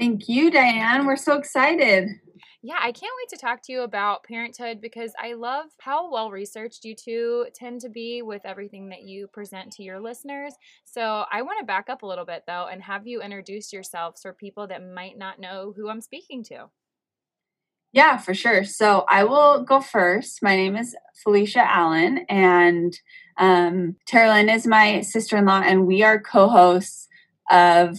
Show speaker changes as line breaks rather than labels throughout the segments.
Thank you, Diane. We're so excited.
Yeah, I can't wait to talk to you about parenthood because I love how well researched you two tend to be with everything that you present to your listeners. So I want to back up a little bit though and have you introduce yourselves for people that might not know who I'm speaking to.
Yeah, for sure. So I will go first. My name is Felicia Allen, and um, Terilyn is my sister in law, and we are co hosts of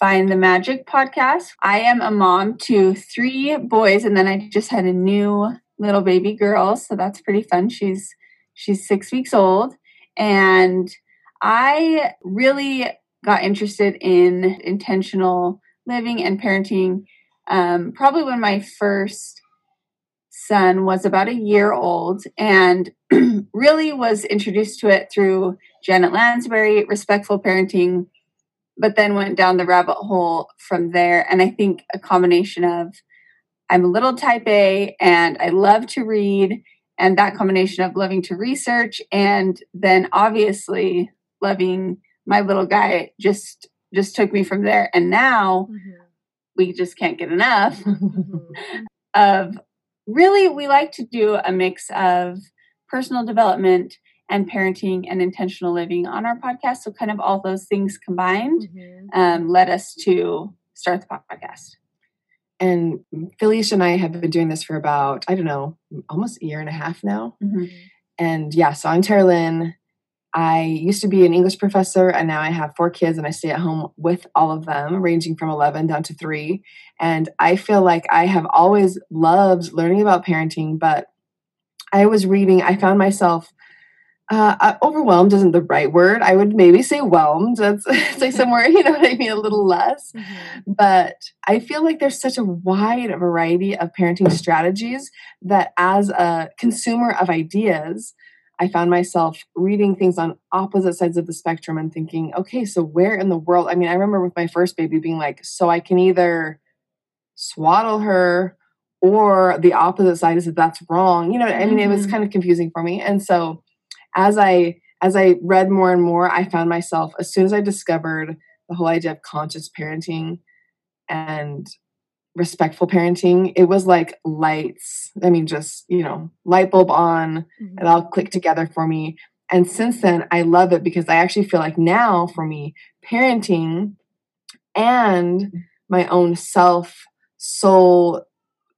Find the Magic podcast. I am a mom to three boys, and then I just had a new little baby girl, so that's pretty fun. She's she's six weeks old, and I really got interested in intentional living and parenting um, probably when my first son was about a year old and really was introduced to it through Janet Lansbury, Respectful Parenting, but then went down the rabbit hole from there. And I think a combination of I'm a little type A and I love to read, and that combination of loving to research and then obviously loving my little guy just just took me from there. And now mm-hmm. we just can't get enough mm-hmm. of really we like to do a mix of personal development and parenting and intentional living on our podcast. So, kind of all those things combined mm-hmm. um, led us to start the podcast.
And Felicia and I have been doing this for about, I don't know, almost a year and a half now. Mm-hmm. And yeah, so I'm Terilyn. I used to be an English professor and now I have four kids and I stay at home with all of them, ranging from 11 down to three. And I feel like I have always loved learning about parenting, but I was reading, I found myself uh, uh, overwhelmed isn't the right word. I would maybe say whelmed. That's say somewhere, you know what I mean, a little less. Mm-hmm. But I feel like there's such a wide variety of parenting strategies that as a consumer of ideas, I found myself reading things on opposite sides of the spectrum and thinking, okay, so where in the world? I mean, I remember with my first baby being like, so I can either swaddle her or the opposite side is that that's wrong. You know, I mean, mm-hmm. it was mm-hmm. kind of confusing for me. And so as I as I read more and more, I found myself as soon as I discovered the whole idea of conscious parenting and respectful parenting, it was like lights. I mean, just, you know, light bulb on, mm-hmm. it all clicked together for me. And since then, I love it because I actually feel like now for me, parenting and my own self, soul,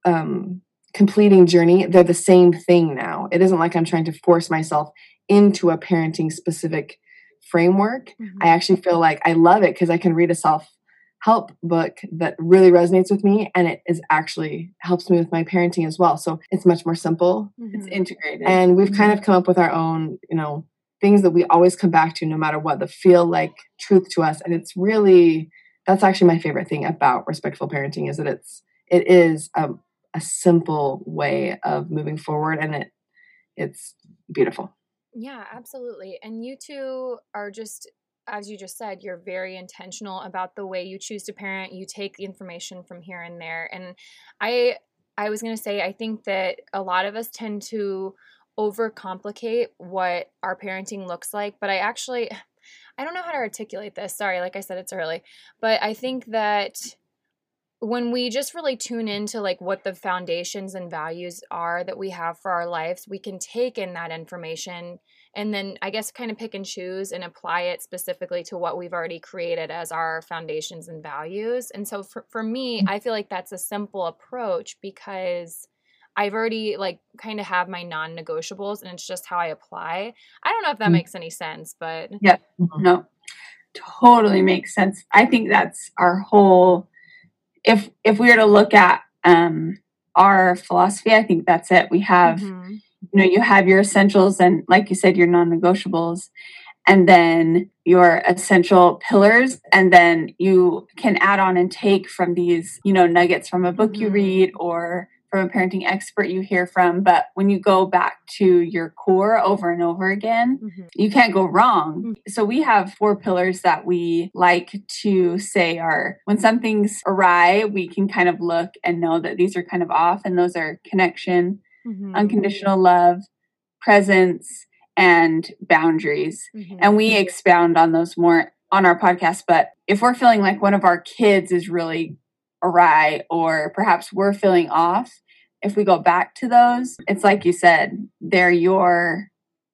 um, completing journey, they're the same thing now. It isn't like I'm trying to force myself into a parenting specific framework. Mm-hmm. I actually feel like I love it because I can read a self help book that really resonates with me and it is actually helps me with my parenting as well. So it's much more simple.
Mm-hmm. It's integrated.
And we've kind mm-hmm. of come up with our own, you know, things that we always come back to no matter what that feel like truth to us. And it's really that's actually my favorite thing about respectful parenting is that it's it is a, a simple way of moving forward and it it's beautiful.
Yeah, absolutely. And you two are just as you just said, you're very intentional about the way you choose to parent. You take the information from here and there. And I I was going to say I think that a lot of us tend to overcomplicate what our parenting looks like, but I actually I don't know how to articulate this. Sorry, like I said it's early. But I think that when we just really tune into like what the foundations and values are that we have for our lives we can take in that information and then i guess kind of pick and choose and apply it specifically to what we've already created as our foundations and values. And so for, for me mm. i feel like that's a simple approach because i've already like kind of have my non-negotiables and it's just how i apply. I don't know if that mm-hmm. makes any sense but
yeah no. Totally makes sense. I think that's our whole if if we were to look at um, our philosophy, I think that's it. We have, mm-hmm. you know, you have your essentials and, like you said, your non-negotiables, and then your essential pillars and then you can add on and take from these you know nuggets from a book mm-hmm. you read or from a parenting expert you hear from but when you go back to your core over and over again mm-hmm. you can't go wrong mm-hmm. so we have four pillars that we like to say are when something's awry we can kind of look and know that these are kind of off and those are connection mm-hmm. unconditional love presence and boundaries. Mm-hmm. And we expound on those more on our podcast. But if we're feeling like one of our kids is really awry, or perhaps we're feeling off, if we go back to those, it's like you said, they're your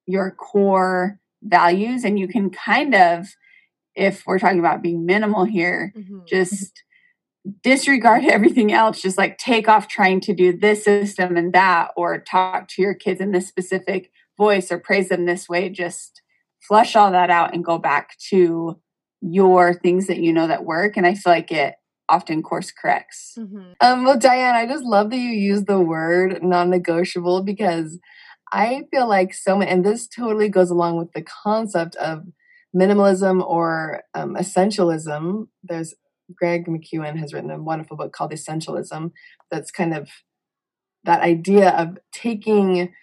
your core values. And you can kind of if we're talking about being minimal here mm-hmm. just disregard everything else. Just like take off trying to do this system and that or talk to your kids in this specific voice or praise them this way. Just flush all that out and go back to your things that you know that work. And i feel like it often course corrects
mm-hmm. um well diane i just love that you use the word non-negotiable because i feel like so many and this totally goes along with the concept of minimalism or um, essentialism there's greg mckeown has written a wonderful book called essentialism that's kind of that idea of taking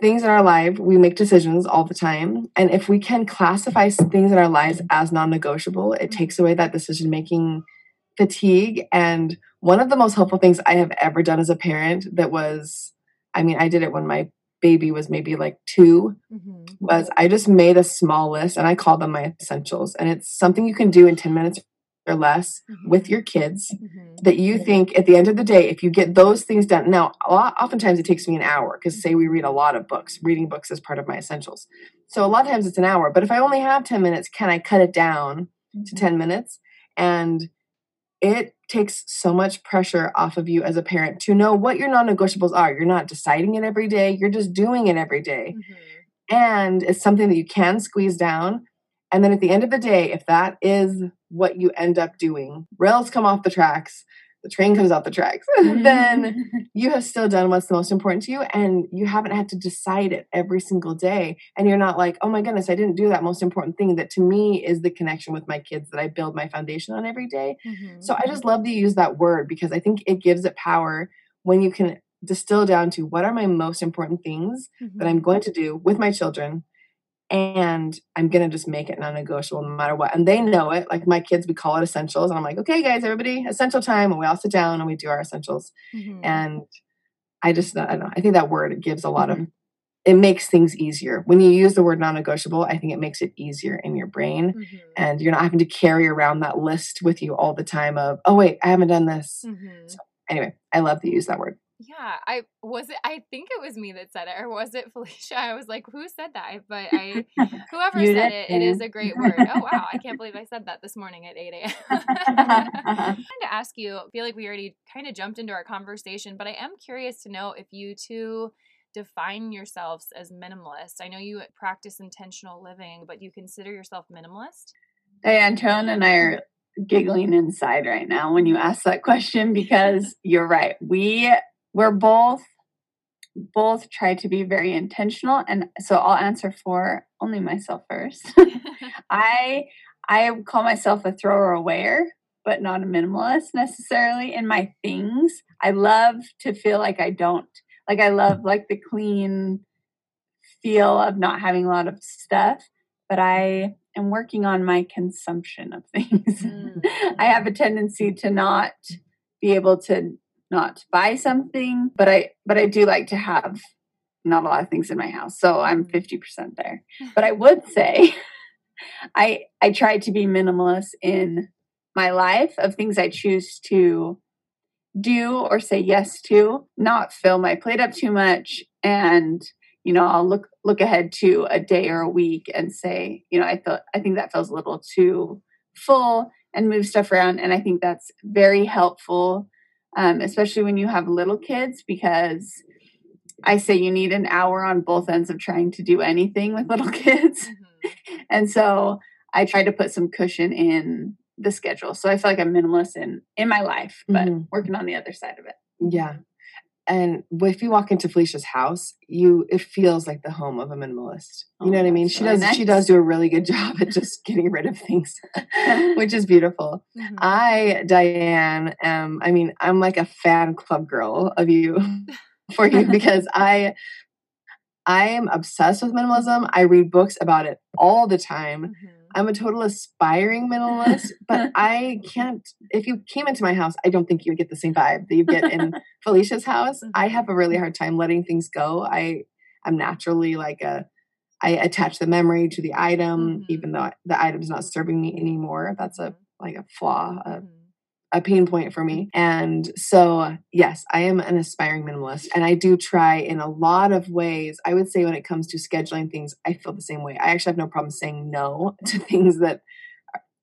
things in our life, we make decisions all the time. And if we can classify things in our lives as non negotiable, it takes away that decision making fatigue. And one of the most helpful things I have ever done as a parent that was, I mean, I did it when my baby was maybe like 2 mm-hmm. was I just made a small list and I call them my essentials. And it's something you can do in 10 minutes or less mm-hmm. with your kids mm-hmm. that you think at the end of the day if you get those things done now a lot oftentimes it takes me an hour because say we read a lot of books reading books is part of my essentials so a lot of times it's an hour but if i only have 10 minutes can i cut it down mm-hmm. to 10 minutes and it takes so much pressure off of you as a parent to know what your non-negotiables are you're not deciding it every day you're just doing it every day. Mm-hmm. and it's something that you can squeeze down and then at the end of the day, if that is what you end up doing, rails come off the tracks, the train comes off the tracks, then you have still done what's the most important to you and you haven't had to decide it every single day. And you're not like, oh my goodness, I didn't do that most important thing that to me is the connection with my kids that I build my foundation on every day. Mm-hmm. So I just love to use that word because I think it gives it power when you can distill down to what are my most important things mm-hmm. that I'm going to do with my children and I'm gonna just make it non-negotiable no matter what. And they know it. Like my kids, we call it essentials, and I'm like, okay, guys, everybody, essential time, and we all sit down and we do our essentials. Mm-hmm. And I just, I don't know. I think that word gives a lot mm-hmm. of. It makes things easier when you use the word non-negotiable. I think it makes it easier in your brain, mm-hmm. and you're not having to carry around that list with you all the time. Of oh wait, I haven't done this. Mm-hmm. So anyway, I love to use that word.
Yeah, I was it. I think it was me that said it, or was it Felicia? I was like, "Who said that?" But I, whoever said it, it is a great word. Oh wow, I can't believe I said that this morning at eight a.m. I wanted to ask you. I feel like we already kind of jumped into our conversation, but I am curious to know if you two define yourselves as minimalist. I know you practice intentional living, but you consider yourself minimalist.
Hey, Anton and I are giggling inside right now when you ask that question because you're right. We we're both both try to be very intentional and so I'll answer for only myself first. I I call myself a thrower awayer, but not a minimalist necessarily in my things. I love to feel like I don't like I love like the clean feel of not having a lot of stuff, but I am working on my consumption of things. Mm. I have a tendency to not be able to not to buy something, but I but I do like to have not a lot of things in my house. So I'm 50% mm-hmm. there. But I would say I I try to be minimalist in my life of things I choose to do or say yes to, not fill my plate up too much and you know, I'll look look ahead to a day or a week and say, you know, I thought I think that feels a little too full and move stuff around and I think that's very helpful um, especially when you have little kids, because I say you need an hour on both ends of trying to do anything with little kids. Mm-hmm. and so I try to put some cushion in the schedule. So I feel like I'm minimalist in in my life, but mm-hmm. working on the other side of it.
Yeah. And if you walk into Felicia's house, you it feels like the home of a minimalist. You oh, know what I mean? She does nice. she does do a really good job at just getting rid of things, which is beautiful. Mm-hmm. I Diane am I mean, I'm like a fan club girl of you for you because I I am obsessed with minimalism. I read books about it all the time. Mm-hmm. I'm a total aspiring minimalist, but I can't. If you came into my house, I don't think you would get the same vibe that you get in Felicia's house. I mm-hmm. have a really hard time letting things go. I am naturally like a. I attach the memory to the item, mm-hmm. even though the item's not serving me anymore. That's a mm-hmm. like a flaw, a a pain point for me. And so, yes, I am an aspiring minimalist and I do try in a lot of ways. I would say when it comes to scheduling things, I feel the same way. I actually have no problem saying no to things that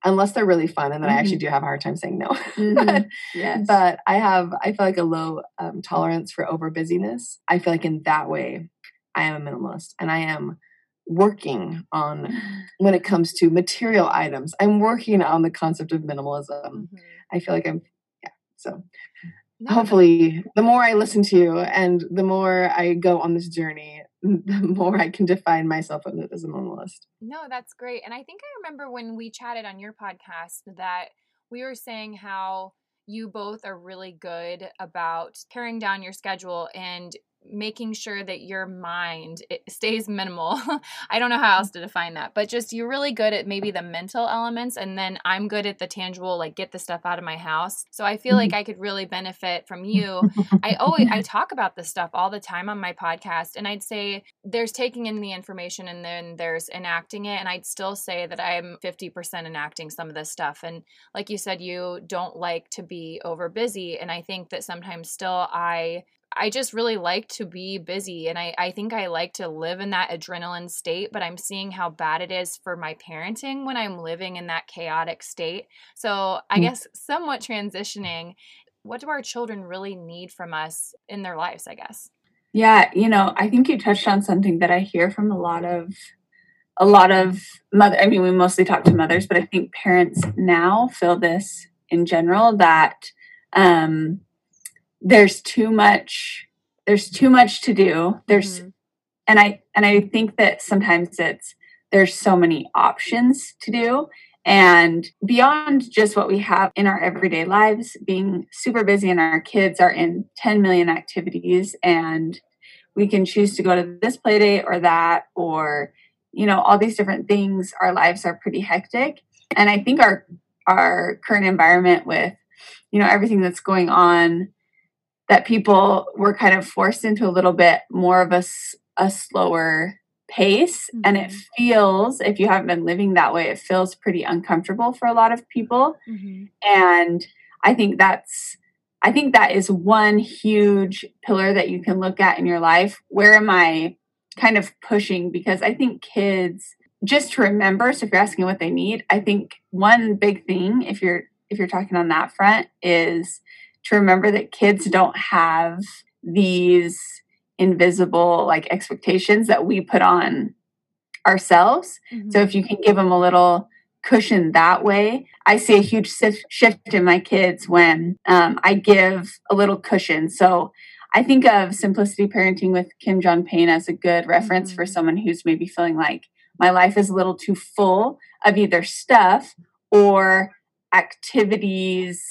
unless they're really fun and then mm-hmm. I actually mm-hmm. do have a hard time saying no. Mm-hmm. but, yes. but I have I feel like a low um, tolerance for over busyness. I feel like in that way I am a minimalist and I am working on when it comes to material items. I'm working on the concept of minimalism. Mm-hmm. I feel like I'm, yeah. So no, hopefully, no. the more I listen to you and the more I go on this journey, the more I can define myself as a minimalist.
No, that's great. And I think I remember when we chatted on your podcast that we were saying how you both are really good about paring down your schedule and making sure that your mind stays minimal. I don't know how else to define that, but just you're really good at maybe the mental elements and then I'm good at the tangible like get the stuff out of my house. So I feel like mm-hmm. I could really benefit from you. I always I talk about this stuff all the time on my podcast and I'd say there's taking in the information and then there's enacting it and I'd still say that I'm 50% enacting some of this stuff and like you said you don't like to be over busy and I think that sometimes still I I just really like to be busy and I, I think I like to live in that adrenaline state, but I'm seeing how bad it is for my parenting when I'm living in that chaotic state. So I mm. guess somewhat transitioning, what do our children really need from us in their lives, I guess?
Yeah, you know, I think you touched on something that I hear from a lot of a lot of mother I mean we mostly talk to mothers, but I think parents now feel this in general that um there's too much there's too much to do. There's mm-hmm. and i and i think that sometimes it's there's so many options to do. And beyond just what we have in our everyday lives being super busy and our kids are in 10 million activities and we can choose to go to this play date or that or you know all these different things our lives are pretty hectic. And i think our our current environment with you know everything that's going on that people were kind of forced into a little bit more of a, a slower pace mm-hmm. and it mm-hmm. feels if you haven't been living that way it feels pretty uncomfortable for a lot of people mm-hmm. and i think that's i think that is one huge pillar that you can look at in your life where am i kind of pushing because i think kids just to remember so if you're asking what they need i think one big thing if you're if you're talking on that front is to remember that kids don't have these invisible like expectations that we put on ourselves. Mm-hmm. So if you can give them a little cushion that way, I see a huge shift in my kids when um, I give a little cushion. So I think of simplicity parenting with Kim John Payne as a good reference mm-hmm. for someone who's maybe feeling like my life is a little too full of either stuff or activities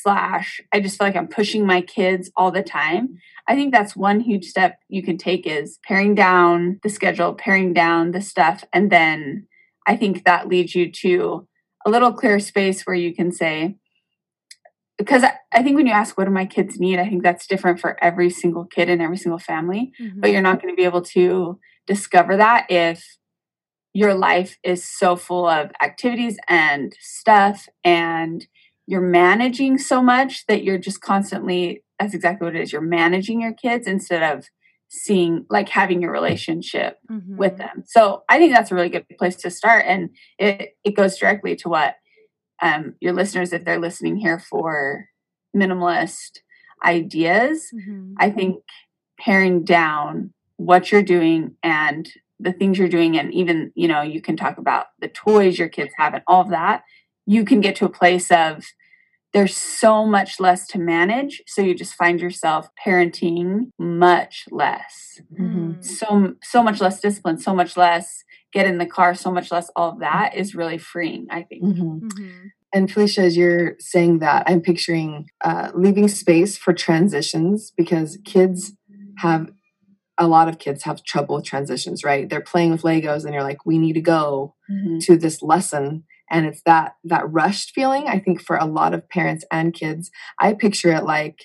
slash I just feel like I'm pushing my kids all the time. I think that's one huge step you can take is paring down the schedule, paring down the stuff, and then I think that leads you to a little clear space where you can say, because I, think when you ask what do my kids need, I think that's different for every single kid and every single family. Mm-hmm. But you're not going to be able to discover that if your life is so full of activities and stuff and you're managing so much that you're just constantly that's exactly what it is you're managing your kids instead of seeing like having your relationship mm-hmm. with them so i think that's a really good place to start and it it goes directly to what um, your listeners if they're listening here for minimalist ideas mm-hmm. i think paring down what you're doing and the things you're doing and even you know you can talk about the toys your kids have and all of that you can get to a place of there's so much less to manage. So you just find yourself parenting much less.
Mm.
So so much less discipline, so much less get in the car, so much less all of that is really freeing, I think.
Mhm.
Mhm.
And Felicia, as you're saying that, I'm picturing uh, leaving space for transitions because kids have a lot of kids have trouble with transitions, right? They're playing with Legos and you're like, we need to go to this lesson. And it's that that rushed feeling, I think, for a lot of parents and kids. I picture it like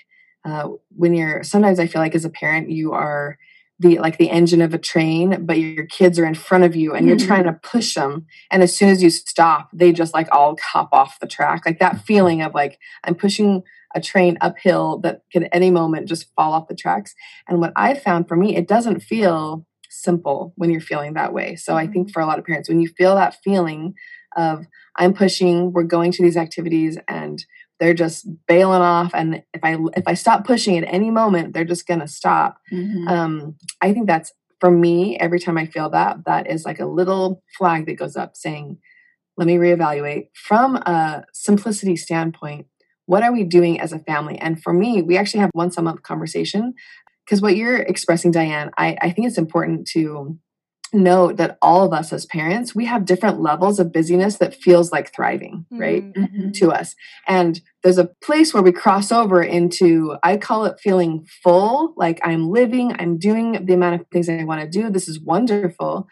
uh, when you're sometimes I feel like as a parent, you are the like the engine of a train, but your kids are in front of you and you're
Mhm.
trying to push them. And as soon as you stop, they just like all hop off the track. Like that feeling of like I'm pushing a train uphill that could at any moment just fall off the tracks. And what I found for me, it doesn't feel simple when you're feeling that way. So I think for a lot of parents, when you feel that feeling of I'm pushing, we're going to these activities and they're just bailing off and if I if I stop pushing at any moment, they're just going to stop.
Mhm.
Um I think that's for me every time I feel that that is like a little flag that goes up saying let me reevaluate from a simplicity standpoint what are we doing as a family and for me we actually have once a month conversation because what you're expressing diane I, I think it's important to note that all of us as parents we have different levels of busyness that feels like thriving right
Mhm.
to us. And there's a place where we cross over into, I call it feeling full, like I'm living, I'm doing the amount of things I want to do. This is wonderful.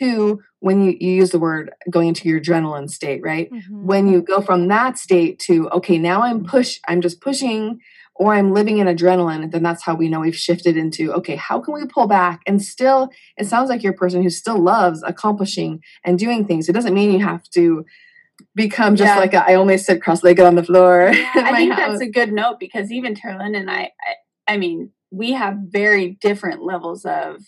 To when you, you use the word going into your adrenaline state, right?
Mhm.
When you go from that state to, okay, now I'm push, I'm just pushing or I'm living in adrenaline, then that's how we know we've shifted into, okay, how can we pull back and still, it sounds like you're a person who still loves accomplishing and doing things. It doesn't mean you have to become just
Yeah.
like a, I only sit cross-legged on the floor.
Yeah, I think
house.
that's a good note because even Terilyn and I, I, I mean, we have very different levels of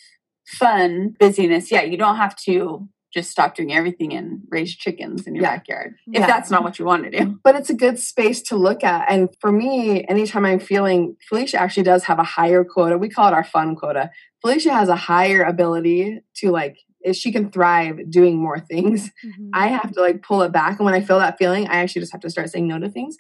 fun, busyness. Yeah, you don't have to just stop doing everything and raise chickens in your
Yeah.
backyard if
Yeah.
that's not what you want to do.
but it's a good space to look at. And for me, anytime I'm feeling, Felicia actually does have a higher quota. We call it our fun quota. Felicia has a higher ability to like, if she can thrive doing more things.
Mhm.
I have to like pull it back. And when I feel that feeling, I actually just have to start saying no to things.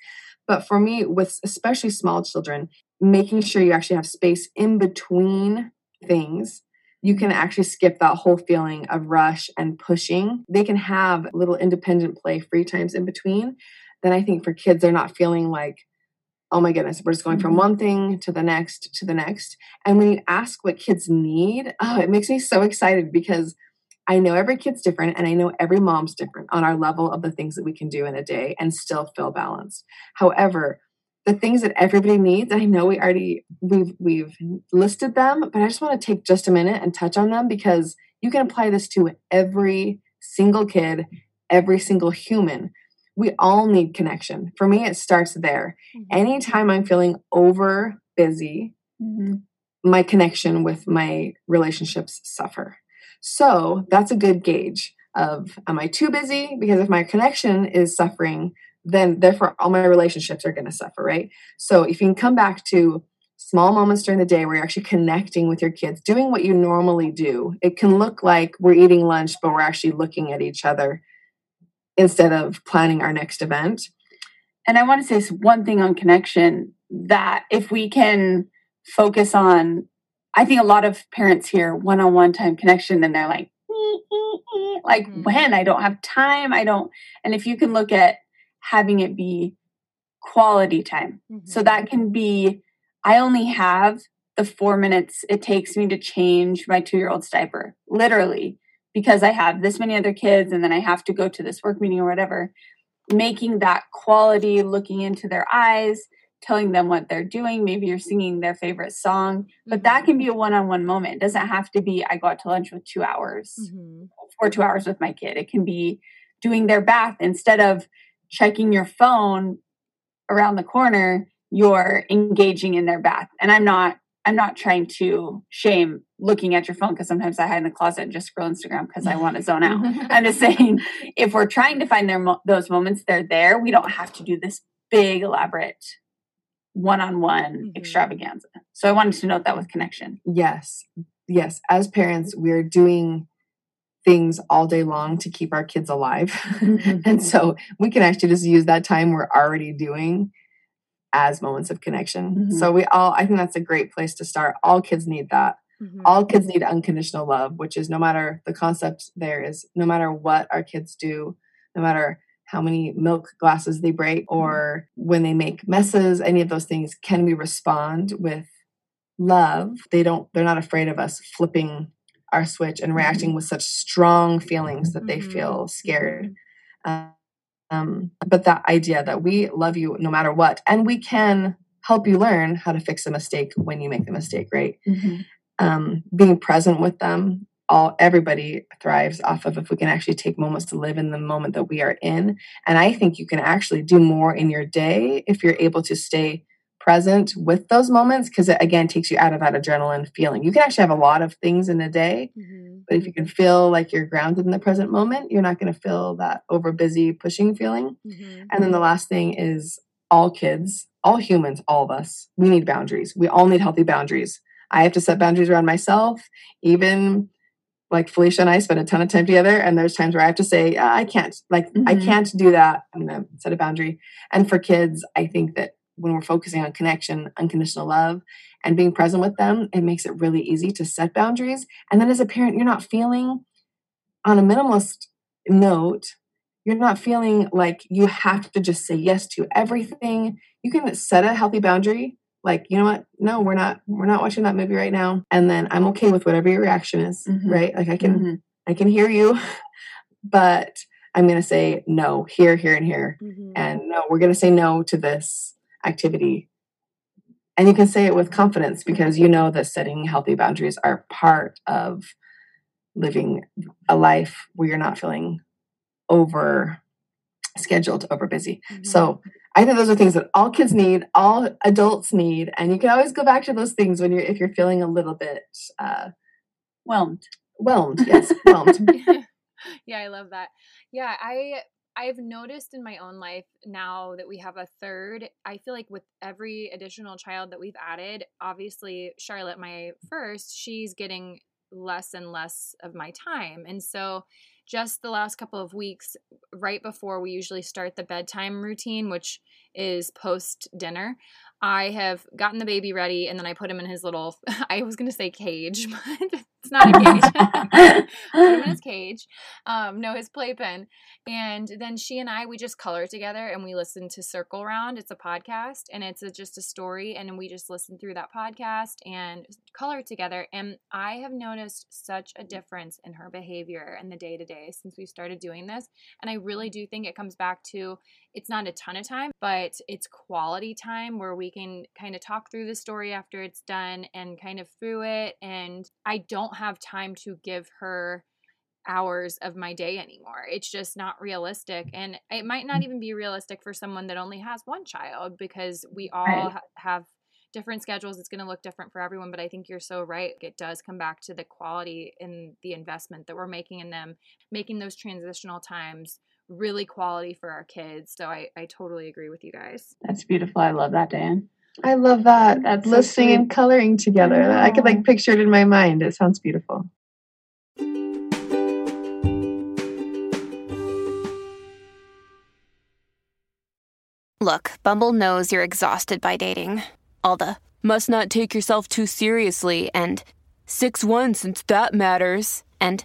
But for me, with especially small children, making sure you actually have space in between things, you can actually skip that whole feeling of rush and pushing. They can have little independent play free times in between. Then I think for kids, they're not feeling like, oh my goodness, we're just going from
Mhm.
one thing to the next to the next. And when you ask what kids need, oh, it makes me so excited because I know every kid's different and I know every mom's different on our level of the things that we can do in a day and still feel balanced. However, the things that everybody needs, I know we already we've we've listed them, but I just want to take just a minute and touch on them because you can apply this to every single kid, every single human. We all need connection. For me, it starts there.
Mhm.
Anytime I'm feeling over busy, my connection with my relationships suffer. So that's a good gauge of am I too busy? Because if my connection is suffering, then therefore all my relationships are going to suffer, right? So if you can come back to small moments during the day where you're actually connecting with your kids, doing what you normally do, it can look like we're eating lunch, but we're actually looking at each other instead of planning our next event.
And I want to say one thing on connection that if we can focus on, I think a lot of parents hear one on one time connection and they're like, like
Mhm.
when I don't have time, I don't. And if you can look at having it be quality time, so
Mhm.
that can be, I only have the four minutes it takes me to change my two year old's diaper, literally, because I have this many other kids and then I have to go to this work meeting or whatever. Making that quality, looking into their eyes, telling them what they're doing. Maybe you're singing their favorite song, but that can be a one on one moment. It doesn't have to be, I go out to lunch with two hours
Mhm.
or two hours with my kid. It can be doing their bath instead of checking your phone around the corner, you're engaging in their bath. And I'm not I'm not trying to shame looking at your phone because sometimes I hide in the closet and just scroll Instagram because I want to zone out. I'm just saying if we're trying to find their mo- those moments, they're there. We don't have to do this big elaborate one-on-one
Mhm.
extravaganza. So I wanted to note that with connection.
Yes. Yes. As parents, we're doing things all day long to keep our kids alive. and so we can actually just use that time we're already doing as moments of connection. Mm-hmm. So we all I think that's a great place to start. All kids need that. Mm-hmm. All kids need unconditional love, which is no matter the concept there is no matter what our kids do, no matter how many milk glasses they break mm-hmm. or when they make messes, any of those things, can we respond with love? They don't they're not afraid of us flipping our switch and reacting with such strong feelings that they feel mm-hmm. scared. Um, but that idea that we love you no matter what, and we can help you learn how to fix a mistake when you make the mistake, right? Mm-hmm. Um, being present with them, all everybody thrives off of if we can actually take moments to live in the moment that we are in. And I think you can actually do more in your day if you're able to stay present with those moments because it again takes you out of that adrenaline feeling. You can actually have a lot of things in a day, mm-hmm. but if you can feel like you're grounded in the present moment, you're not going to feel that over busy pushing feeling. Mm-hmm. And then the last thing is all kids, all humans, all of us, we need boundaries. We all need healthy boundaries. I have to set boundaries around myself, even like Felicia and I spend a ton of time together, and there's times where I have to say, uh, I can't, like, mm-hmm. I can't do that. I'm going to set a boundary. And for kids, I think that when we're focusing on connection, unconditional love, and being present with them, it makes it really easy to set boundaries. And then as a parent, you're not feeling on a minimalist note, you're not feeling like you have to just say yes to everything. You can set a healthy boundary. Like, you know what? No, we're not we're not watching that movie right now. And then I'm okay with whatever your reaction is, mm-hmm. right? Like I can mm-hmm. I can hear you, but I'm going to say no here, here, and here. Mm-hmm. And no, we're going to say no to this activity. And you can say it with confidence because you know that setting healthy boundaries are part of living a life where you're not feeling over scheduled, over busy. Mm-hmm. So I think those are things that all kids need, all adults need, and you can always go back to those things when you're if you're feeling a little bit uh,
whelmed.
Whelmed, yes, whelmed.
yeah, I love that. Yeah, I I've noticed in my own life now that we have a third, I feel like with every additional child that we've added, obviously Charlotte, my first, she's getting less and less of my time. And so just the last couple of weeks, right before we usually start the bedtime routine, which is post dinner, I have gotten the baby ready and then I put him in his little, I was going to say cage, but it's not a cage. put him in his cage. Um, no, his playpen. And then she and I, we just color together and we listen to Circle Round. It's a podcast and it's a, just a story. And we just listen through that podcast and color together. And I have noticed such a difference in her behavior in the day to day since we started doing this. And I really do think it comes back to it's not a ton of time, but it's quality time where we can kind of talk through the story after it's done and kind of through it. And I don't have time to give her hours of my day anymore. It's just not realistic. And it might not mm. even be realistic for someone that only has one child because we all right. ha- have different schedules. It's going to look different for everyone. But I think you're so right. It does come back to the quality and the investment that we're making in them, making those transitional times really quality for our kids. So I, I totally agree with you guys.
That's beautiful. I love that, Dan.
I love that. That's listening so and coloring together. I, I could like picture it in my mind. It sounds beautiful.
Look, Bumble knows you're exhausted by dating. All the must not take yourself too seriously and 6 1 since that matters. And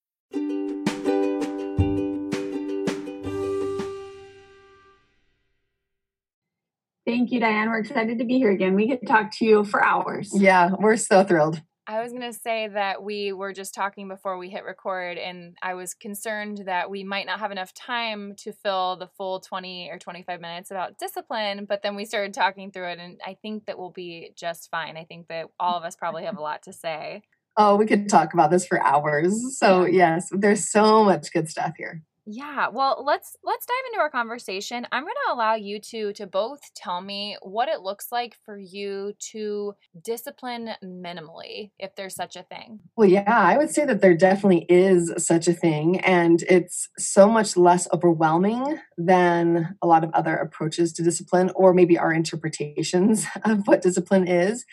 Thank you, Diane. We're excited to be here again. We could talk to you for hours.
Yeah, we're so thrilled.
I was going to say that we were just talking before we hit record, and I was concerned that we might not have enough time to fill the full 20 or 25 minutes about discipline. But then we started talking through it, and I think that we'll be just fine. I think that all of us probably have a lot to say.
Oh, we could talk about this for hours. So, yes, there's so much good stuff here.
Yeah, well, let's let's dive into our conversation. I'm going to allow you two to both tell me what it looks like for you to discipline minimally, if there's such a thing.
Well, yeah, I would say that there definitely is such a thing, and it's so much less overwhelming than a lot of other approaches to discipline, or maybe our interpretations of what discipline is.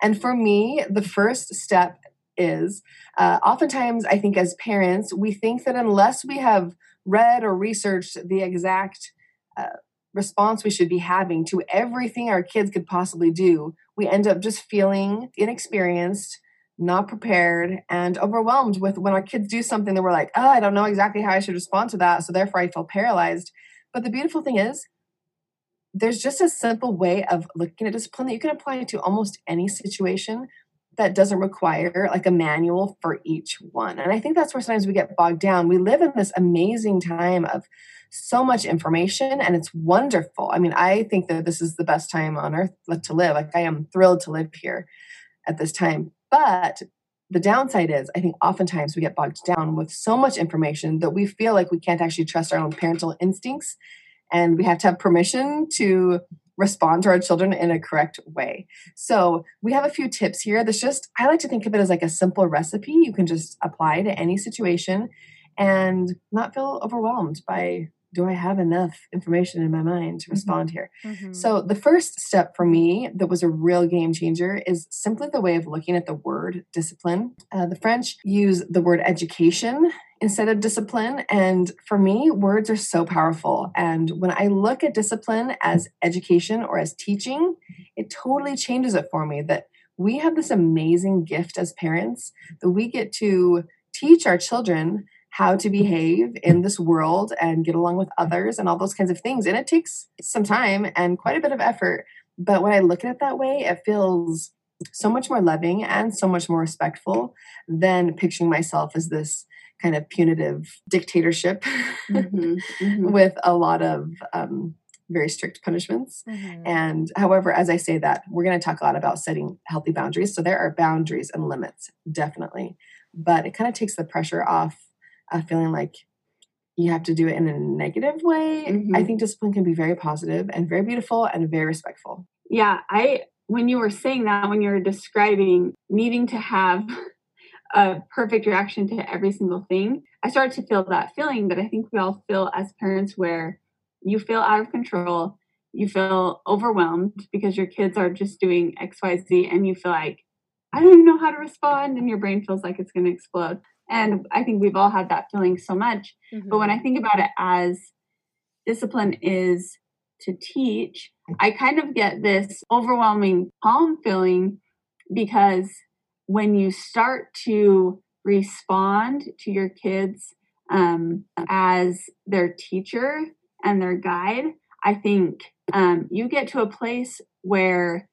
And for me, the first step is uh, oftentimes, I think as parents, we think that unless we have read or researched the exact uh, response we should be having to everything our kids could possibly do, we end up just feeling inexperienced, not prepared, and overwhelmed with when our kids do something that we're like, oh, I don't know exactly how I should respond to that. So therefore, I feel paralyzed. But the beautiful thing is, there's just a simple way of looking at discipline that you can apply to almost any situation that doesn't require like a manual for each one. And I think that's where sometimes we get bogged down. We live in this amazing time of so much information and it's wonderful. I mean, I think that this is the best time on earth to live. Like I am thrilled to live here at this time. But the downside is I think oftentimes we get bogged down with so much information that we feel like we can't actually trust our own parental instincts and we have to have permission to respond to our children in a correct way. So, we have a few tips here. That's just, I like to think of it as like a simple recipe you can just apply to any situation and not feel overwhelmed by do I have enough information in my mind to mm-hmm. respond mm-hmm. here? Mm-hmm. So, the first step for me that was a real game changer is simply the way of looking at the word discipline. Uh, the French use the word education instead of discipline. And for me, words are so powerful. And when I look at discipline as education or as teaching, it totally changes it for me that we have this amazing gift as parents that we get to teach our children how to behave in this world and get along with others and all those kinds of things. And it takes some time and quite a bit of effort. But when I look at it that way, it feels so much more loving and so much more respectful than picturing myself as this kind of punitive dictatorship mm-hmm, mm-hmm. with a lot of um, very strict punishments. Mm-hmm. And however, as I say that, we're going to talk a lot about setting healthy boundaries. So there are boundaries and limits, definitely. But it kind of takes the pressure off of feeling like you have to do it in a negative way. I mm-hmm. think discipline can be very positive and very beautiful and very respectful.
Yeah, I when you were saying that, when you were describing needing to have a perfect reaction to every single thing, I started to feel that feeling that I think we all feel as parents where you feel out of control, you feel overwhelmed because your kids are just doing XYZ and you feel like, I don't even know how to respond, and your brain feels like it's going to explode. And I think we've all had that feeling so much. Mm-hmm. But when I think about it as discipline is to teach, I kind of get this overwhelming calm feeling because when you start to respond to your kids um, as their teacher and their guide, I think um, you get to a place where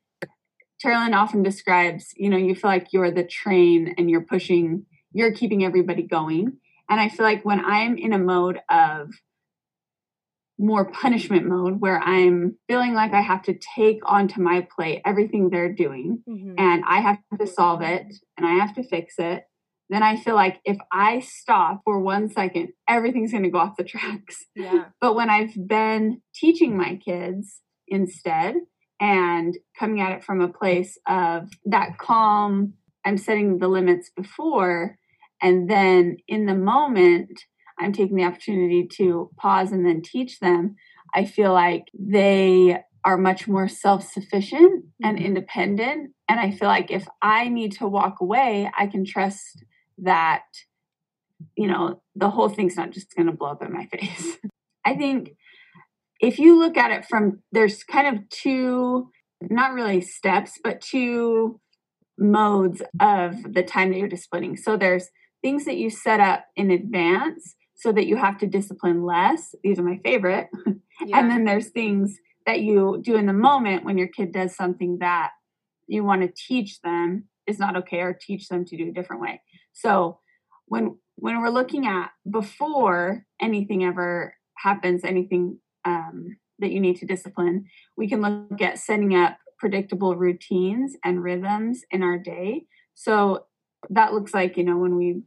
Terilyn often describes, you know, you feel like you're the train and you're pushing, you're keeping everybody going. And I feel like when I'm in a mode of more punishment mode where I'm feeling like I have to take onto my plate everything they're doing mm-hmm. and I have to solve it and I have to fix it, then I feel like if I stop for one second, everything's going to go off the tracks.
Yeah.
But when I've been teaching my kids instead and coming at it from a place of that calm, I'm setting the limits before, and then in the moment, I'm taking the opportunity to pause and then teach them, I feel like they are much more self sufficient and mm-hmm. independent. And I feel like if I need to walk away, I can trust that, you know, the whole thing's not just going to blow up in my face. I think if you look at it from, there's kind of two, not really steps, but two modes of the time that you're disciplining. So there's things that you set up in advance so that you have to discipline less. These are my favorite. Yeah. and then there's things that you do in the moment when your kid does something that you want to teach them is not okay or teach them to do a different way. So when when we're looking at before anything ever happens, anything um, that you need to discipline, we can look at setting up predictable routines and rhythms in our day. So that looks like, you know, when we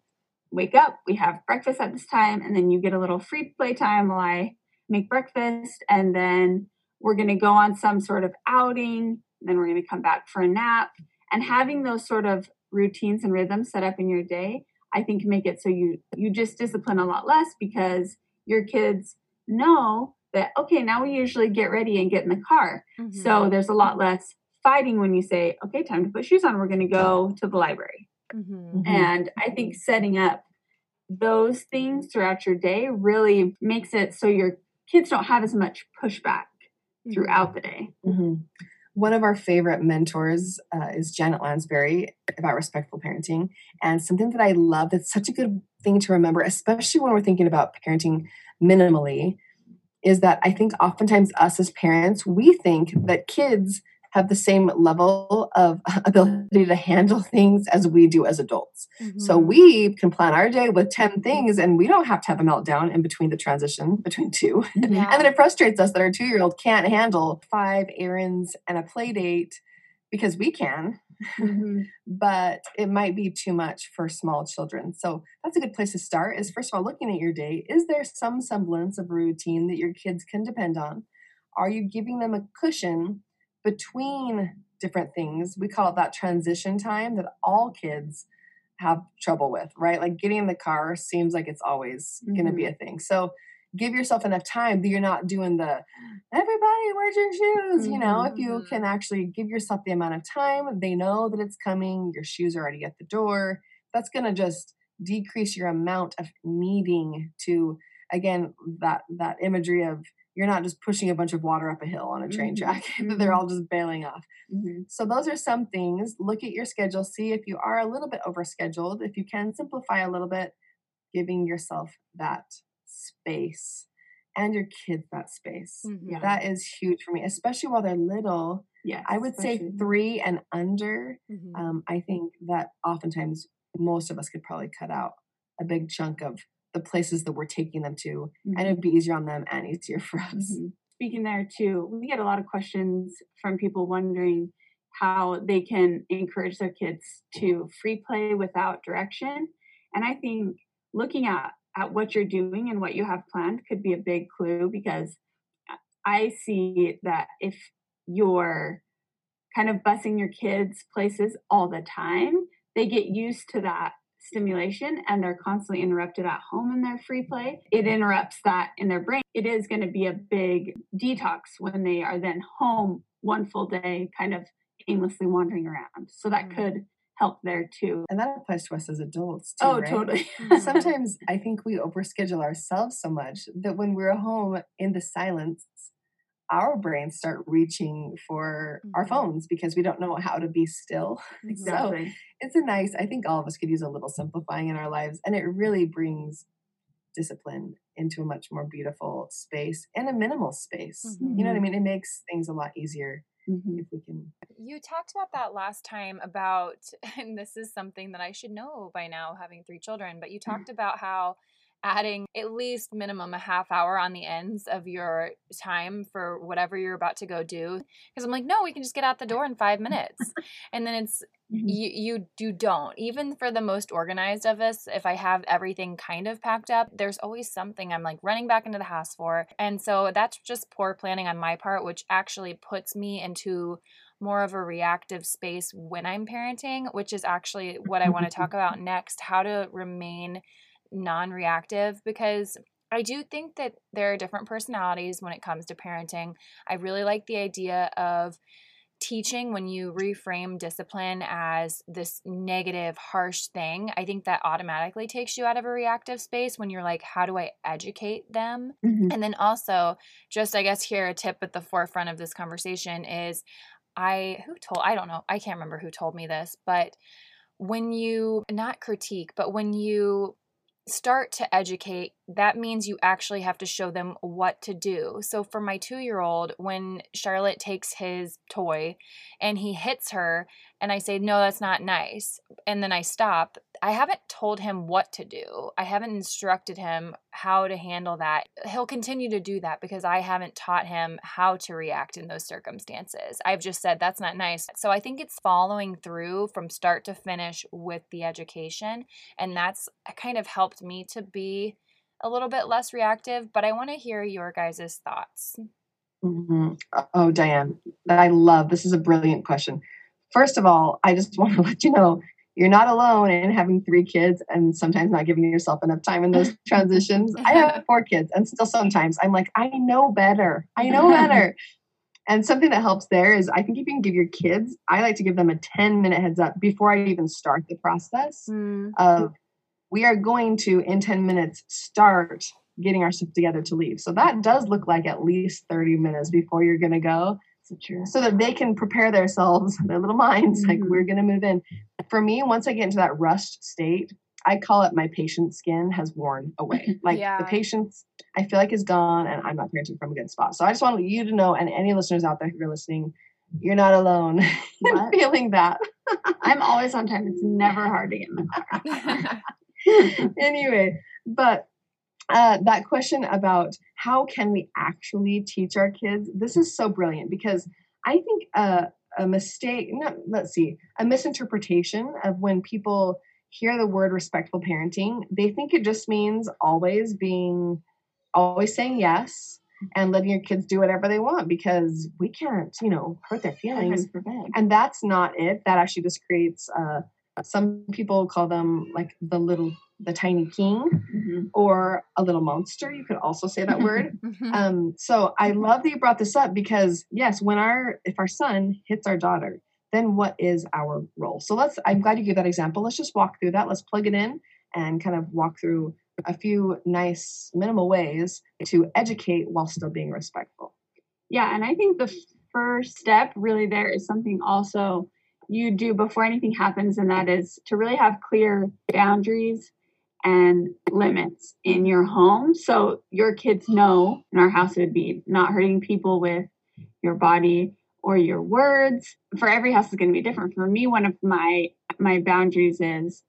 wake up, we have breakfast at this time, and then you get a little free play time while I make breakfast, and then we're going to go on some sort of outing, then we're going to come back for a nap. And having those sort of routines and rhythms set up in your day, I think make it so you you just discipline a lot less because your kids know that okay, now we usually get ready and get in the car. Mm-hmm. So there's a lot less fighting when you say, okay, time to put shoes on. We're going to go to the library. Mm-hmm. mm-hmm. And I think setting up those things throughout your day really makes it so your kids don't have as much pushback throughout mm-hmm. the day.
Mm-hmm. One of our favorite mentors uh, is Janet Lansbury about respectful parenting. And something that I love that's such a good thing to remember, especially when we're thinking about parenting minimally, is that I think oftentimes us as parents, we think that kids have the same level of ability to handle things as we do as adults. Mm-hmm. So we can plan our day with 10 things and we don't have to have a meltdown in between the transition between two. Yeah. and then it frustrates us that our two year old can't handle five errands and a play date because we can. Mm-hmm. but it might be too much for small children. So that's a good place to start is first of all looking at your day. Is there some semblance of routine that your kids can depend on? Are you giving them a cushion between different things. We call it that transition time that all kids have trouble with, right? Like getting in the car seems like it's always mm-hmm. going to be a thing. So give yourself enough time that you're not doing the everybody where's your shoes mm-hmm. you know if you mm-hmm. can actually give yourself the amount of time they know that it's coming your shoes are already at the door that's going to just decrease your amount of needing to again that that imagery of you're not just pushing a bunch of water up a hill on a train mm-hmm. track they're mm-hmm. all just bailing off mm-hmm. so those are some things look at your schedule see if you are a little bit overscheduled if you can simplify a little bit giving yourself that space and your kids that space mm-hmm. that is huge for me especially while they're little yeah i would say three and under mm-hmm. um, i think that oftentimes most of us could probably cut out a big chunk of the places that we're taking them to mm-hmm. and it'd be easier on them and easier for us mm-hmm.
speaking there too we get a lot of questions from people wondering how they can encourage their kids to free play without direction and i think looking at at what you're doing and what you have planned could be a big clue because i see that if you're kind of busing your kids places all the time they get used to that stimulation and they're constantly interrupted at home in their free play, it interrupts that in their brain. It is going to be a big detox when they are then home one full day, kind of aimlessly wandering around. So that mm. could help there too.
And that applies to us as adults too.
Oh,
right?
totally.
Sometimes I think we overschedule ourselves so much that when we're home in the silence, our brains start reaching for mm-hmm. our phones because we don't know how to be still. Exactly. So it's a nice, I think all of us could use a little simplifying in our lives. And it really brings discipline into a much more beautiful space and a minimal space. Mm-hmm. You know what I mm-hmm. mean? It makes things a lot easier. Mm-hmm. If we can.
You talked about that last time about, and this is something that I should know by now, having three children, but you mm. talked about how adding at least minimum a half hour on the ends of your time for whatever you're about to go do because i'm like no we can just get out the door in five minutes. And then it's mm-hmm. you you you don't. Even for the most organized of us if i have everything kind of packed up there's always something i'm like running back into the house for. And so that's just poor planning on my part which actually puts me into more of a reactive space when i'm parenting which is actually what i want to talk about next how to remain non reactive because I do think that there are different personalities when it comes to parenting. I really like the idea of teaching when you reframe discipline as this negative, harsh thing. I think that automatically takes you out of a reactive space when you're like, how do I educate them? Mm-hmm. And then also, just I guess here, a tip at the forefront of this conversation is I, who told, I don't know, I can't remember who told me this, but when you not critique, but when you start to educate, that means you actually have to show them what to do. So for my two year old, when Charlotte takes his toy and he hits her, and I say, No, that's not nice, and then I stop, I haven't told him what to do. I haven't instructed him how to handle that. He'll continue to do that because I haven't taught him how to react in those circumstances. I've just said, That's not nice. So I think it's following through from start to finish with the education. And that's kind of helped me to be a little bit less reactive. But I want to hear your guys' thoughts.
Mm-hmm. Oh, Diane, I love this is a brilliant question. First of all, I just want to let you know you're not alone in having three kids and sometimes not giving yourself enough time in those transitions. I have four kids, and still sometimes I'm like, I know better. I know better. and something that helps there is I think if you can give your kids, I like to give them a 10 minute heads up before I even start the process mm. of we are going to, in 10 minutes, start getting our stuff together to leave. So that does look like at least 30 minutes before you're going to go so that they can prepare themselves, their little minds, like mm-hmm. we're going to move in. For me, once I get into that rushed state, I call it my patient skin has worn away. Like yeah. the patience, I feel like is gone, and I'm not parenting from a good spot. So I just want you to know, and any listeners out there who are listening, you're not alone in feeling that.
I'm always on time. It's never hard to get in the car.
anyway, but uh, that question about how can we actually teach our kids this is so brilliant because i think uh, a mistake not, let's see a misinterpretation of when people hear the word respectful parenting they think it just means always being always saying yes and letting your kids do whatever they want because we can't you know hurt their feelings. And that's not it. That actually just creates uh, some people call them like the little the tiny king mm-hmm. or a little monster you could also say that word. Mm-hmm. um, so i love that you brought this up because yes when our if our son hits our daughter then what is our role? So let's i'm glad you gave that example. Let's just walk through that. Let's plug it in and kind of walk through a few nice minimal ways to educate while still being respectful.
Yeah and i think the first step really there is something also you do before anything happens, and that is to really have clear boundaries and limits in your home. So your kids know in our house it would be not hurting people with your body or your words. For every house is going to be different. For me, one of my my boundaries is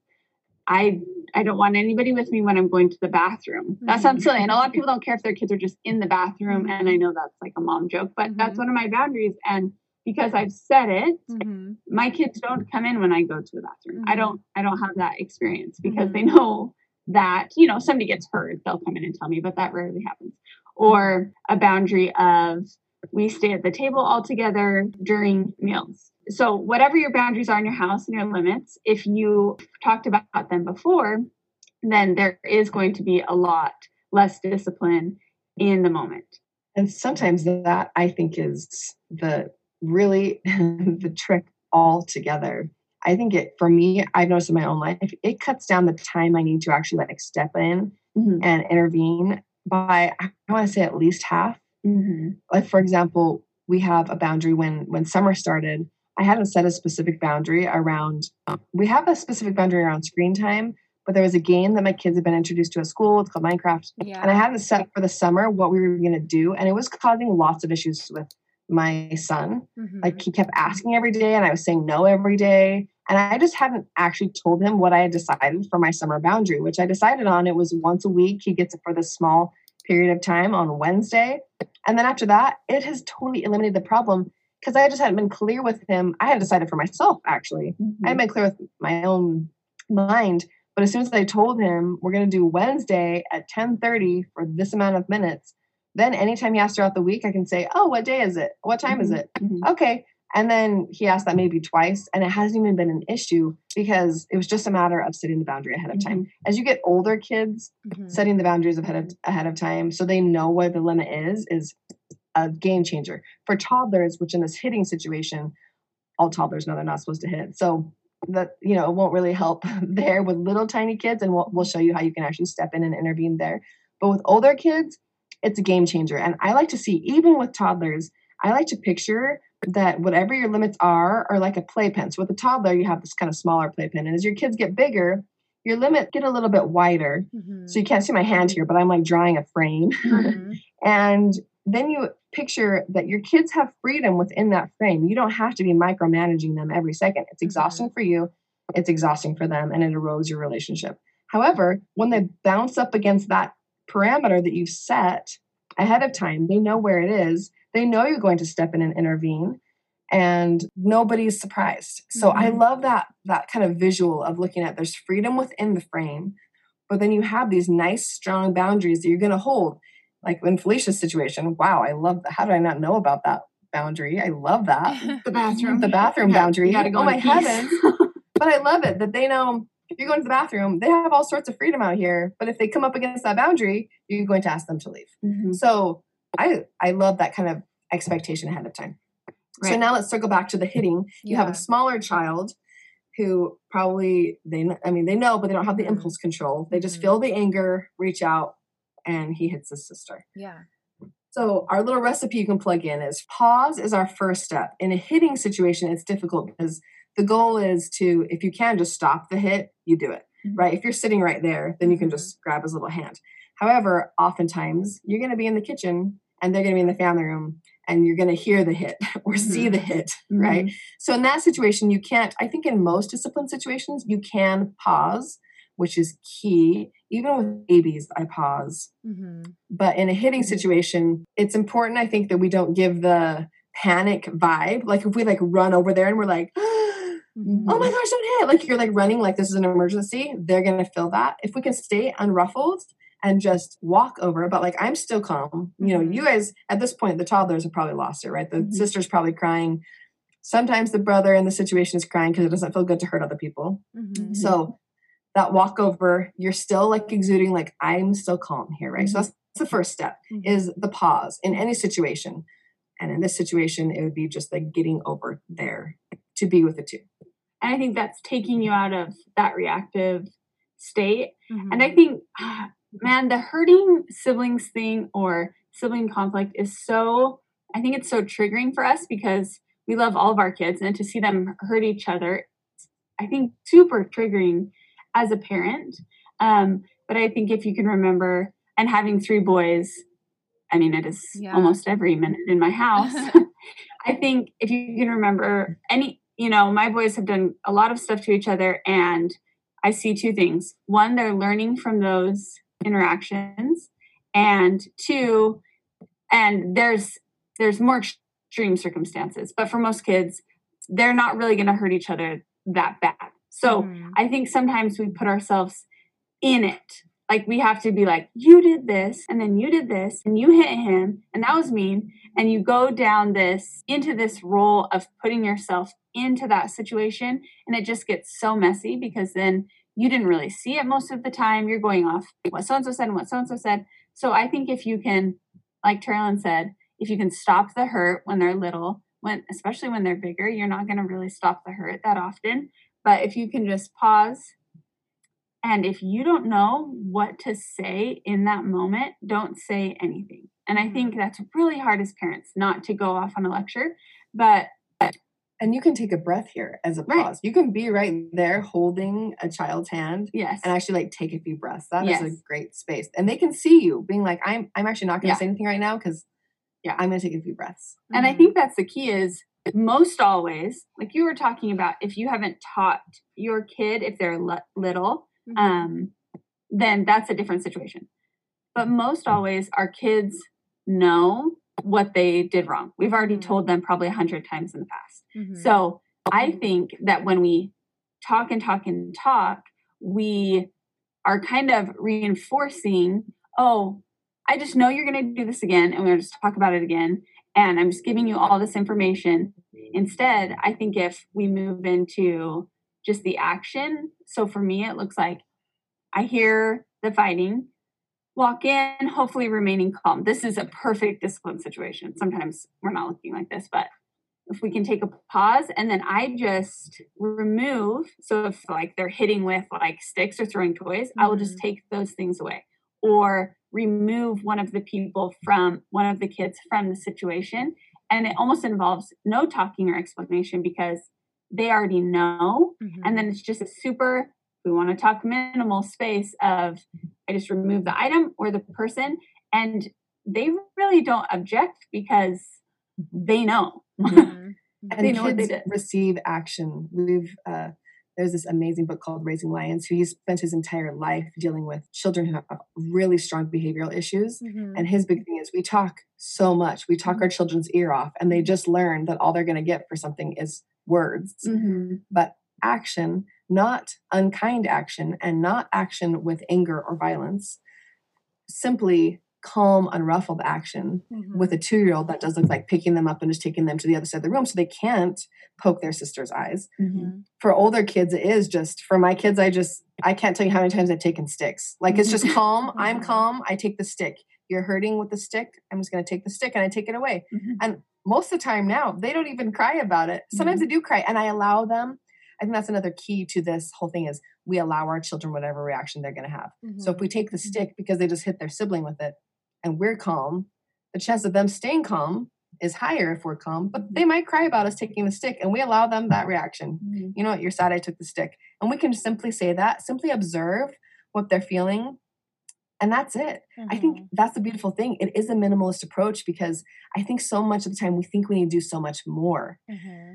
I I don't want anybody with me when I'm going to the bathroom. That sounds silly. And a lot of people don't care if their kids are just in the bathroom. And I know that's like a mom joke, but mm-hmm. that's one of my boundaries. And because I've said it, mm-hmm. my kids don't come in when I go to the bathroom. Mm-hmm. I don't I don't have that experience because they mm-hmm. know that, you know, somebody gets hurt, they'll come in and tell me, but that rarely happens. Or a boundary of we stay at the table all together during meals. So whatever your boundaries are in your house and your limits, if you talked about them before, then there is going to be a lot less discipline in the moment.
And sometimes that I think is the really the trick altogether. I think it for me, I've noticed in my own life, it cuts down the time I need to actually like step in mm-hmm. and intervene by I want to say at least half. Mm-hmm. Like for example, we have a boundary when when summer started. I hadn't set a specific boundary around. We have a specific boundary around screen time, but there was a game that my kids had been introduced to at school. It's called Minecraft, yeah. and I hadn't set for the summer what we were going to do, and it was causing lots of issues with my son. Mm-hmm. Like he kept asking every day, and I was saying no every day. And I just hadn't actually told him what I had decided for my summer boundary, which I decided on. It was once a week. He gets it for this small period of time on Wednesday. And then after that, it has totally eliminated the problem because I just hadn't been clear with him. I had decided for myself, actually. Mm-hmm. I had been clear with my own mind. But as soon as I told him we're going to do Wednesday at 10:30 for this amount of minutes, then anytime he asks throughout the week, I can say, "Oh, what day is it? What time mm-hmm. is it?" Mm-hmm. Okay, and then he asked that maybe twice, and it hasn't even been an issue because it was just a matter of setting the boundary ahead of time. Mm-hmm. As you get older kids, mm-hmm. setting the boundaries ahead of ahead of time so they know where the limit is is a game changer. For toddlers, which in this hitting situation, all toddlers know they're not supposed to hit. So that you know it won't really help there with little tiny kids, and we'll we'll show you how you can actually step in and intervene there. But with older kids, it's a game changer. And I like to see, even with toddlers, I like to picture that whatever your limits are are like a playpen. So with a toddler, you have this kind of smaller playpen. And as your kids get bigger, your limit get a little bit wider. Mm-hmm. So you can't see my hand here, but I'm like drawing a frame. Mm-hmm. and then you picture that your kids have freedom within that frame. You don't have to be micromanaging them every second. It's mm-hmm. exhausting mm-hmm. for you, it's exhausting for them, and it erodes your relationship. However, when they bounce up against that parameter that you've set ahead of time, they know where it is. They know you're going to step in and intervene and nobody's surprised. So mm-hmm. I love that that kind of visual of looking at there's freedom within the frame, but then you have these nice strong boundaries that you're going to hold. Like in Felicia's situation, wow, I love that. How did I not know about that boundary? I love that.
the bathroom.
The bathroom
got,
boundary.
Go
oh my heavens. but I love it that they know if you're going to the bathroom, they have all sorts of freedom out here. But if they come up against that boundary, you're going to ask them to leave. Mm-hmm. So I I love that kind of expectation ahead of time. Right. So now let's circle back to the hitting. You yeah. have a smaller child who probably they I mean they know but they don't have the mm-hmm. impulse control. They just mm-hmm. feel the anger, reach out and he hits his sister.
Yeah.
So our little recipe you can plug in is pause is our first step. In a hitting situation it's difficult because the goal is to if you can just stop the hit, you do it. Mm-hmm. Right? If you're sitting right there, then you can mm-hmm. just grab his little hand. However, oftentimes you're going to be in the kitchen and they're going to be in the family room and you're going to hear the hit or mm-hmm. see the hit, right? Mm-hmm. So in that situation, you can't, I think in most discipline situations, you can pause, which is key. Even with babies, I pause. Mm-hmm. But in a hitting mm-hmm. situation, it's important, I think, that we don't give the panic vibe. Like if we like run over there and we're like, oh my gosh, don't hit. Like you're like running like this is an emergency. They're going to feel that. If we can stay unruffled and just walk over. But like I'm still calm. You know, you mm-hmm. guys at this point, the toddlers have probably lost it, right? The mm-hmm. sister's probably crying. Sometimes the brother in the situation is crying because it doesn't feel good to hurt other people. Mm-hmm. So that walk over, you're still like exuding like I'm still calm here, right? Mm-hmm. So that's, that's, the first step mm-hmm. is the pause in any situation. And in this situation, it would be just like getting over there to be with the two.
And I think that's taking you out of that reactive state. And I mm-hmm. think man, the hurting siblings thing or sibling conflict is so, I think it's so triggering for us because we love all of our kids and to see them hurt each other, I think super triggering as a parent. Um, but I think if you can remember, and having three boys, I mean, it is yeah. almost every minute in my house. I think if you can remember any, you know, my boys have done a lot of stuff to each other, and I see two things. One, they're learning from those interactions and two and there's there's more extreme circumstances but for most kids they're not really going to hurt each other that bad so mm. i think sometimes we put ourselves in it like we have to be like you did this and then you did this and you hit him and that was mean and you go down this into this role of putting yourself into that situation and it just gets so messy because then you didn't really see it most of the time. You're going off what so and so said and what so and so said. So I think if you can, like Terilyn said, if you can stop the hurt when they're little, when especially when they're bigger, you're not going to really stop the hurt that often. But if you can just pause, and if you don't know what to say in that moment, don't say anything. And I think mm-hmm. that's really hard as parents not to go off on a lecture, but
and you can take a breath here as a pause. Right. You can be right there holding a child's hand.
Yes.
And actually like take a few breaths. That yes. is a great space. And they can see you being like, I'm I'm actually not gonna yeah. say anything right now because yeah, I'm gonna take a few breaths.
And mm-hmm. I think that's the key is most always, like you were talking about, if you haven't taught your kid if they're little, mm-hmm. um, then that's a different situation. But most always our kids know what they did wrong. We've already mm-hmm. told them probably a hundred times in the past. Mm-hmm. So I think that when we talk and talk and talk, we are kind of reinforcing, oh, I just know you're going to do this again, and we're going to talk about it again. And I'm just giving you all this information. Instead, I think if we move into just the action, so for me, it looks like I hear the fighting, walk in, hopefully remaining calm. This is a perfect discipline situation. Sometimes we're not looking like this, but if we can take a pause and then I just remove. So if like they're hitting with like sticks or throwing toys, mm-hmm. I will just mm-hmm. take those things away or remove one of the people from one of the kids from the situation. And it almost involves no talking or explanation because they already know. Mm-hmm. And then it's just a super we want to talk minimal space of I just remove the item or the person. And they really don't object because they know.
Mm-hmm. and they know kids they receive action. We've uh, there's this amazing book called Raising Lions, who he spent his entire life dealing with children who have really strong behavioral issues. Mm-hmm. And his big thing is we talk so much, we talk mm-hmm. our children's ear off, and they just learn that all they're going to get for something is words. Mm-hmm. But action, not unkind action, and not action with anger or violence, simply calm, unruffled action mm-hmm. with a two year old that does look like picking them up and just taking them to the other side of the room so they can't poke their sister's eyes. Mm-hmm. For older kids, it is just, for my kids, I just, I can't tell you how many times I've taken sticks. Like it's just calm. I'm calm. I take the stick. You're hurting with the stick. I'm just going to take the stick and I take it away. Mm-hmm. And most of the time now, they don't even cry about it. Sometimes mm-hmm. they do cry and I allow them. I think that's another key to this whole thing is we allow our children whatever reaction they're going to have. So if we take the stick because they just hit their sibling with it, and we're calm, the chance of them staying calm is higher if we're calm, but they might cry about us taking the stick and we allow them that reaction. Mm-hmm. You know what, you're sad I took the stick. And we can simply say that, simply observe what they're feeling. And that's it. Mm-hmm. I think mm-hmm. that's the beautiful thing. It is a minimalist approach because I think so much of the time we think we need to do so much more. Mm-hmm.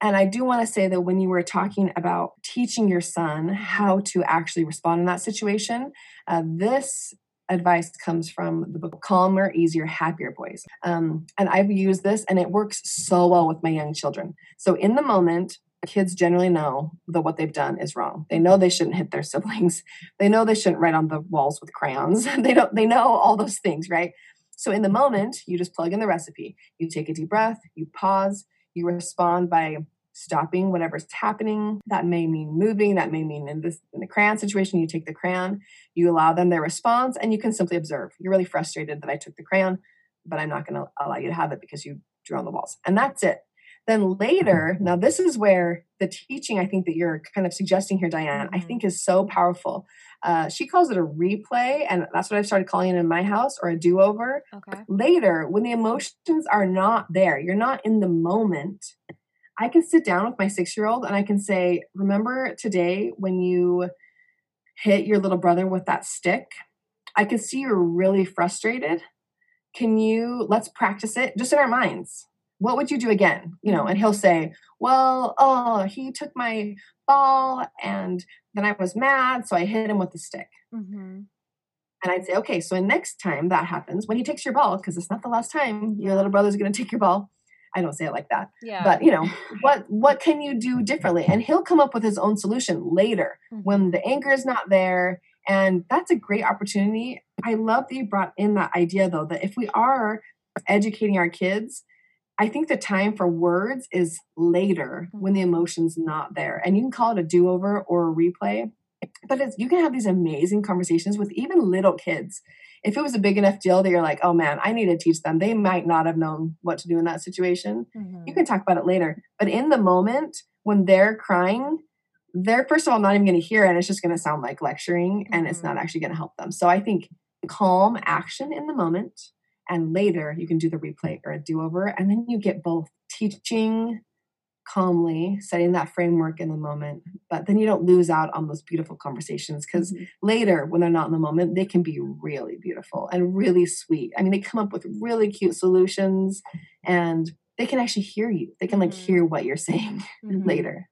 And I do want to say that when you were talking about teaching your son how to actually respond in that situation, uh, this advice comes from the book Calmer, Easier, Happier Boys. Um, and I've used this and it works so well with my young children. So in the moment, kids generally know that what they've done is wrong. They know they shouldn't hit their siblings. They know they shouldn't write on the walls with crayons. they don't they know all those things, right? So in the moment, you just plug in the recipe. You take a deep breath, you pause, you respond by stopping whatever's happening. That may mean moving. That may mean in this in the crayon situation, you take the crayon, you allow them their response, and you can simply observe. You're really frustrated that I took the crayon, but I'm not going to allow you to have it because you drew on the walls. And that's it. Then later, now this is where the teaching I think that you're kind of suggesting here, Diane, mm-hmm. I think is so powerful. Uh, she calls it a replay, and that's what I've started calling it in my house, or a do over. Okay. Later, when the emotions are not there, you're not in the moment, I can sit down with my six year old and I can say, Remember today when you hit your little brother with that stick? I can see you're really frustrated. Can you, let's practice it just in our minds. What would you do again? You know, and he'll say, Well, oh, he took my ball and then I was mad, so I hit him with the stick. Mm-hmm. And I'd say, okay, so next time that happens, when he takes your ball, because it's not the last time your little brother's going to take your ball, I don't say it like that. Yeah. But you know, what what can you do differently? And he'll come up with his own solution later mm-hmm. when the anger is not there. And that's a great opportunity. I love that you brought in that idea though, that if we are educating our kids, I think the time for words is later when the mm-hmm. emotion's not there. And you can call it a do-over or a replay. But it's, you can have these amazing conversations with even little kids if it was a big enough deal that you're like, oh man, I need to teach them, they might not have known what to do in that situation. Mm-hmm. You can talk about it later. But in the moment when they're crying, they're first of all not even going to hear it. It's just going to sound like lecturing and mm-hmm. it's not mm-hmm. actually going to help them. So I think calm action in the moment and later you can do the replay or a do over. And then you get both teaching calmly, setting that framework in the moment. But then you don't lose out on those beautiful conversations because mm-hmm. later, when they're not in the moment, they can be really beautiful and really sweet. I mean, they come up with really cute solutions and they can actually hear you. They can like mm-hmm. hear what you're saying mm-hmm. later.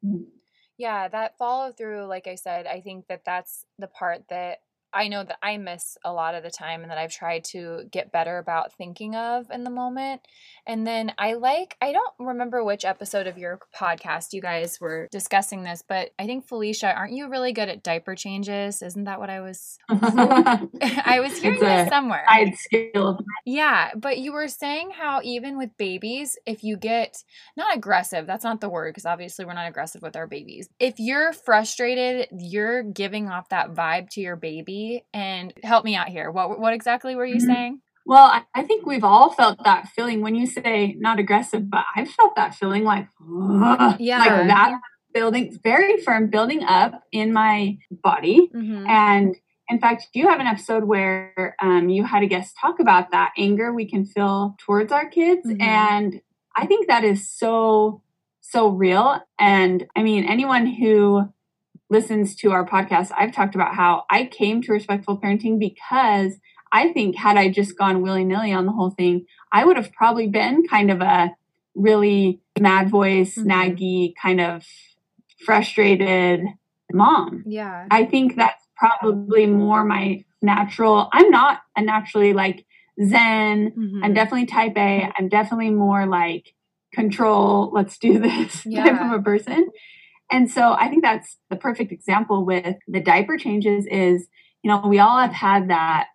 Yeah, that follow through, like I said, I think that that's the part that I know that I miss a lot of the time and that I've tried to get better about thinking of in the moment. And then I like, I don't remember which episode of your podcast you guys were discussing this, but I think Felicia, aren't you really good at diaper changes? Isn't that what I was? I was hearing this somewhere.
Side skill.
Yeah, but you were saying how even with babies, if you get not aggressive, that's not the word because obviously we're not aggressive with our babies. If you're frustrated, you're giving off that vibe to your baby and help me out here. What what exactly were you mm-hmm. saying?
Well, I, I, think we've all felt that feeling when you say not aggressive, but I've felt that feeling like, yeah, like that building very firm building up in my body. Mm-hmm. And in fact, you have an episode where um, you had a guest talk about that anger we can feel towards our kids. Mm-hmm. And I think that is so, so real. And I mean, anyone who listens to our podcast, I've talked about how I came to respectful parenting because I think had I just gone willy nilly on the whole thing, I would have probably been kind of a really mad voice, mm-hmm. naggy, kind of frustrated mom.
Yeah.
I think that's probably more my natural. I'm not a naturally like zen. Mm-hmm. I'm definitely type A. I'm definitely more like control, let's do this yeah. type of a person. And so I think that's the perfect example with the diaper changes is, you know, we all have had that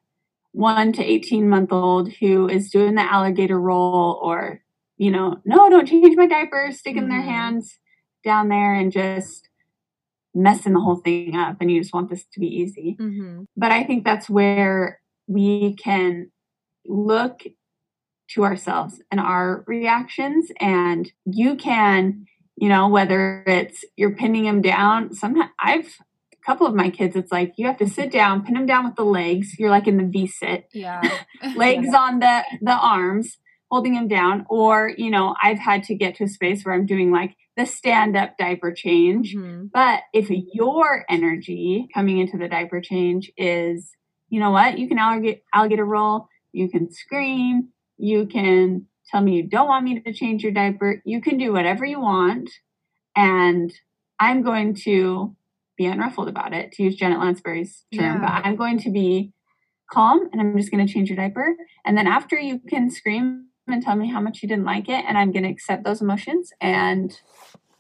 one to 18 month old who is doing the alligator roll or, you know, no, don't change my diaper, sticking mm-hmm. their hands down there and just messing the whole thing up. And you just want this to be easy. Mm-hmm. But I think that's where we can look to ourselves and our reactions. And you can, you know, whether it's you're pinning them down, sometimes I've a couple of my kids, it's like you have to sit down, pin them down with the legs. You're like in the V sit.
Yeah.
legs yeah. on the the arms, holding them down. Or, you know, I've had to get to a space where I'm doing like the stand up diaper change. Mm-hmm. But if your energy coming into the diaper change is, you know what, you can alligator, alligator roll, you can scream, you can tell me you don't want me to change your diaper. You can do whatever you want. And I'm going to be unruffled about it, to use Janet Lansbury's term, yeah. but I'm going to be calm and I'm just going to change your diaper. And then after you can scream and tell me how much you didn't like it, and I'm going to accept those emotions and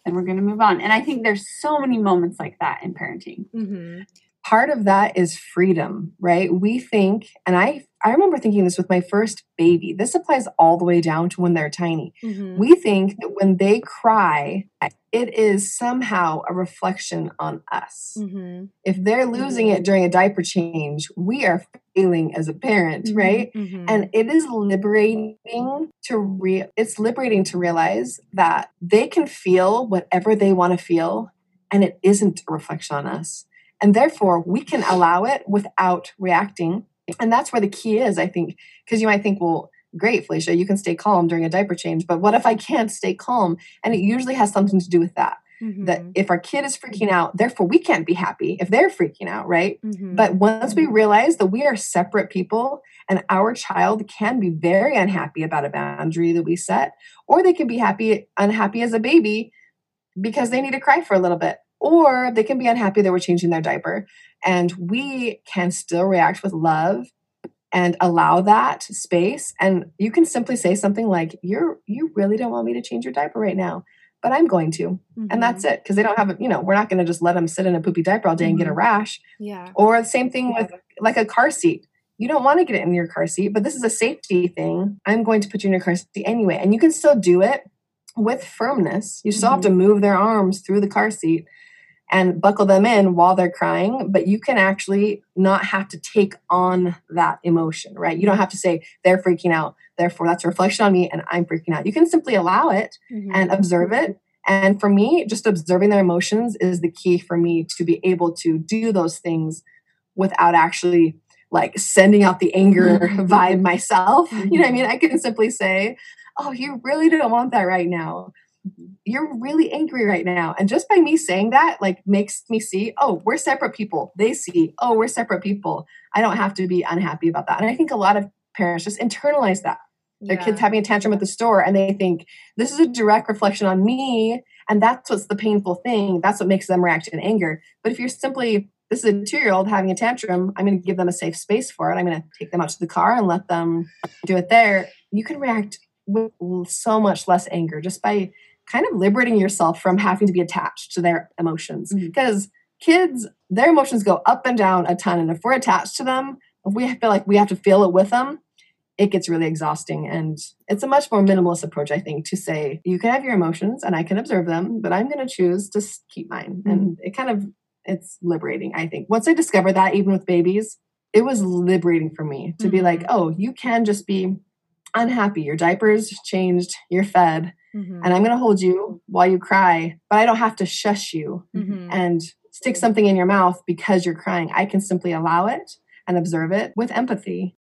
then we're going to move on. And I think there's so many moments like that in parenting. Mm-hmm
part of that is freedom, right? We think, and I I remember thinking this with my first baby. This applies all the way down to when they're tiny. Mm-hmm. We think that when they cry, it is somehow a reflection on us. Mm-hmm. If they're losing mm-hmm. it during a diaper change, we are failing as a parent, mm-hmm. right? Mm-hmm. And it is liberating to re it's liberating to realize that they can feel whatever they want to feel and it isn't a reflection on us and therefore, we can allow it without reacting. And that's where the key is, I think, because you might think, well, great, Felicia, you can stay calm during a diaper change. But what if I can't stay calm? And it usually has something to do with that. Mm-hmm. That if our kid is freaking out, therefore we can't be happy if they're freaking out, right? Mm-hmm. But once we realize that we are separate people and our child can be very unhappy about a boundary that we set, or they can be happy, unhappy as a baby because they need to cry for a little bit or they can be unhappy that we're changing their diaper. And we can still react with love and allow that space. And you can simply say something like, You're you really don't want me to change your diaper right now, but I'm going to. Mm-hmm. And that's it. Because they don't have a, you know, we're not going to just let them sit in a poopy diaper all day mm-hmm. and get a mm-hmm. rash.
Yeah.
Or the same thing with like a car seat. You don't want to get it in your car seat, but this is a safety thing. I'm going to put you in your car seat anyway. And you can still do it with firmness. You still mm-hmm. have to move their arms through the car seat and buckle them in while they're crying, but you can actually not have to take on that emotion, right? You don't have to say they're freaking out, therefore that's a reflection on me and I'm freaking out. You can simply allow it mm-hmm. and observe it. And for me, just observing their emotions is the key for me to be able to do those things without actually like sending out the anger mm-hmm. vibe myself. You know what I mean? I can simply say, Oh, you really don't want that right now Mm-hmm. you're really angry right now. And just by me saying that, like, makes me see, oh, we're separate people. They see, oh, we're separate people. I don't have to be unhappy about that. And I think a lot of parents just internalize that. Their yeah. kids having a tantrum at the store, and they think this is a direct reflection on me. And that's what's the painful thing. That's what makes them react in anger. But if you're simply, this is a two year old having a tantrum, I'm going to give them a safe space for it. I'm going to take them out to the car and let them do it there. You can react with so much less anger just by kind of liberating yourself from having to be attached to their emotions mm-hmm. because kids their emotions go up and down a ton and if we're attached to them if we feel like we have to feel it with them it gets really exhausting and it's a much more minimalist approach i think to say you can have your emotions and i can observe them but i'm going to choose to keep mine mm-hmm. and it kind of it's liberating i think once i discovered that even with babies it was liberating for me to mm-hmm. be like mm-hmm. oh you can just be unhappy your diapers changed you're fed Mm-hmm. And I'm going to hold you while you cry, but I don't have to shush you mm-hmm. and stick something in your mouth because you're crying. I can simply allow it and observe it with empathy.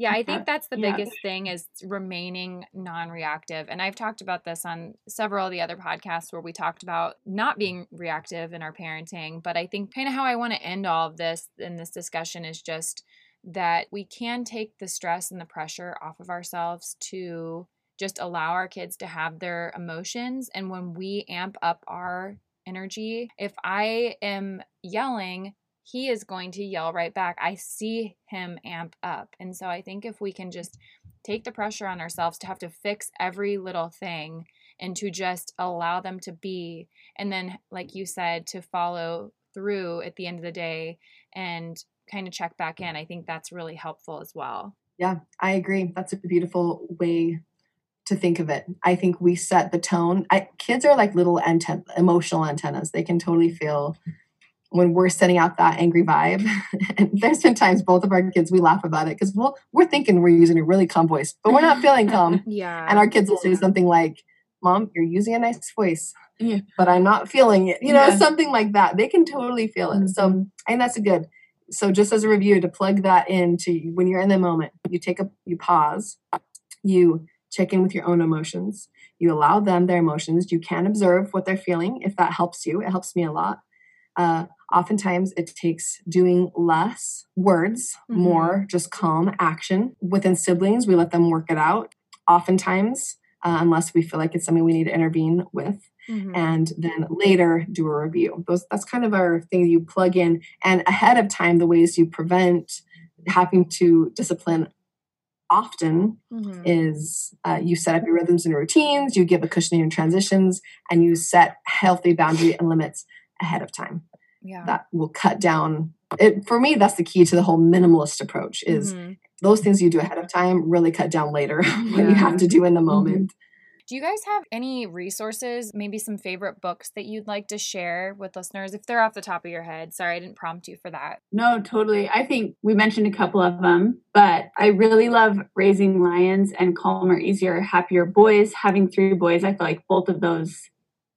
Yeah, I think that's the yeah. biggest thing is remaining non-reactive. And I've talked about this on several of the other podcasts where we talked about not being reactive in our parenting, but I think kind of how I want to end all of this in this discussion is just that we can take the stress and the pressure off of ourselves to just allow our kids to have their emotions and when we amp up our energy, if I am yelling, he is going to yell right back. I see him amp up. And so I think if we can just take the pressure on ourselves to have to fix every little thing and to just allow them to be, and then, like you said, to follow through at the end of the day and kind of check back in, I think that's really helpful as well.
Yeah, I agree. That's a beautiful way to think of it. I think we set the tone. I, kids are like little emotional antennas. They can totally feel when we're sending out that angry vibe. and there's been times both of our kids we laugh about it because we'll, we're thinking we're using a really calm voice, but we're not feeling calm.
yeah.
And our kids will say something like, "Mom, you're using a nice voice." Yeah. But I'm not feeling it, you know, yeah. something like that. They can totally feel it. Mm-hmm. So, and that's a good. So, just as a review to plug that into when you're in the moment, you take a, you pause, you check in with your own emotions. You allow them their emotions. You can observe what they're feeling if that helps you. It helps me a lot. Uh, oftentimes, it takes doing less words, mm-hmm. more just calm action. Within siblings, we let them work it out. Oftentimes, uh, unless we feel like it's something we need to intervene with. Mm-hmm. And then later do a review. Those that's kind of our thing you plug in and ahead of time the ways you prevent having to discipline often mm-hmm. is uh, you set up your rhythms and routines, you give a cushion in your transitions, and you set healthy boundary and limits ahead of time.
Yeah.
That will cut down it for me that's the key to the whole minimalist approach is mm-hmm. those things you do ahead of time really cut down later yeah. when you have to do in the mm-hmm. moment. Mm-hmm.
Do you guys have any resources, maybe some favorite books that you'd like to share with listeners if they're off the top of your head? Sorry, I didn't prompt you for that.
No, totally. I think we mentioned a couple of them, but I really love Raising Lions and Calmer, Easier, Happier Boys. Having three boys, I feel like both of those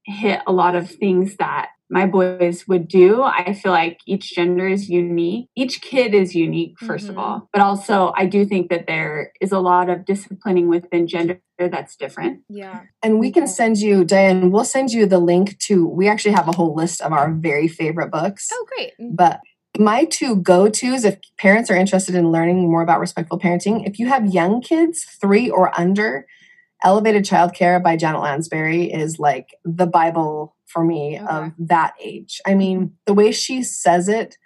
hit a lot of things that my boys would do. I feel like each gender is unique. Each kid is unique, 1st mm-hmm. of all. But also, I do think that there is a lot of disciplining within gender that's different.
Yeah.
And we can send you, Diane, we'll send you the link to, we actually have a whole list of our very favorite books.
Oh, great. Mm.
But my two go tos, if parents are interested in learning more about respectful parenting, if you have young kids, three or under, Elevated Childcare by Janet Lansbury is like the Bible for me okay. of that age. I mean, the way she says it,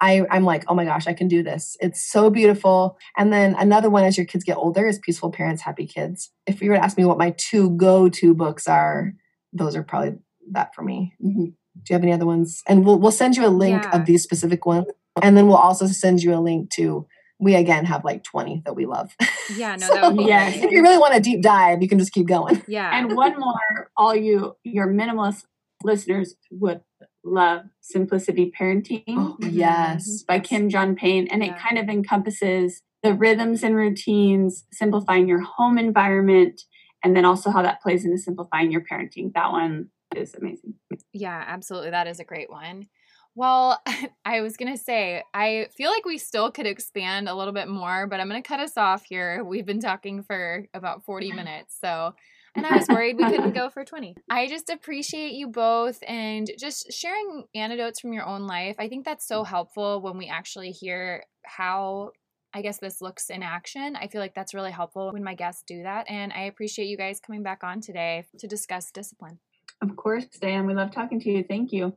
I, I'm like, oh my gosh, I can do this. It's so beautiful. And then another one as your kids get older is Peaceful Parents, Happy Kids. If you were to ask me what my two go to books are, those are probably that for me. Mm-hmm. Do you have any other ones? And we'll, we'll send you a link yeah. of these specific ones. And then we'll also send you a link to we again have like 20 that we love.
Yeah, no, so, that would be
yeah.
If you really want a deep dive, you can just keep going.
Yeah.
And one more, all you your minimalist listeners would love Simplicity Parenting.
Oh, mm-hmm. yes. Mm-hmm.
By Kim John Payne. And yeah. it kind of encompasses the rhythms and routines, simplifying your home environment, and then also how that plays into simplifying your parenting. That one is amazing.
Yeah, absolutely. That is a great one. Well, I was going to say, I feel like we still could expand a little bit more, but I'm going to cut us off here. We've been talking for about 40 minutes. So, and I was worried we couldn't go for 20. I just appreciate you both and just sharing anecdotes from your own life. I think that's so helpful when we actually hear how I guess this looks in action. I feel like that's really helpful when my guests do that. And I appreciate you guys coming back on today to discuss discipline.
Of course, Dan. We love talking to you. Thank you.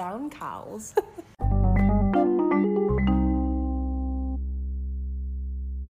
brown cows.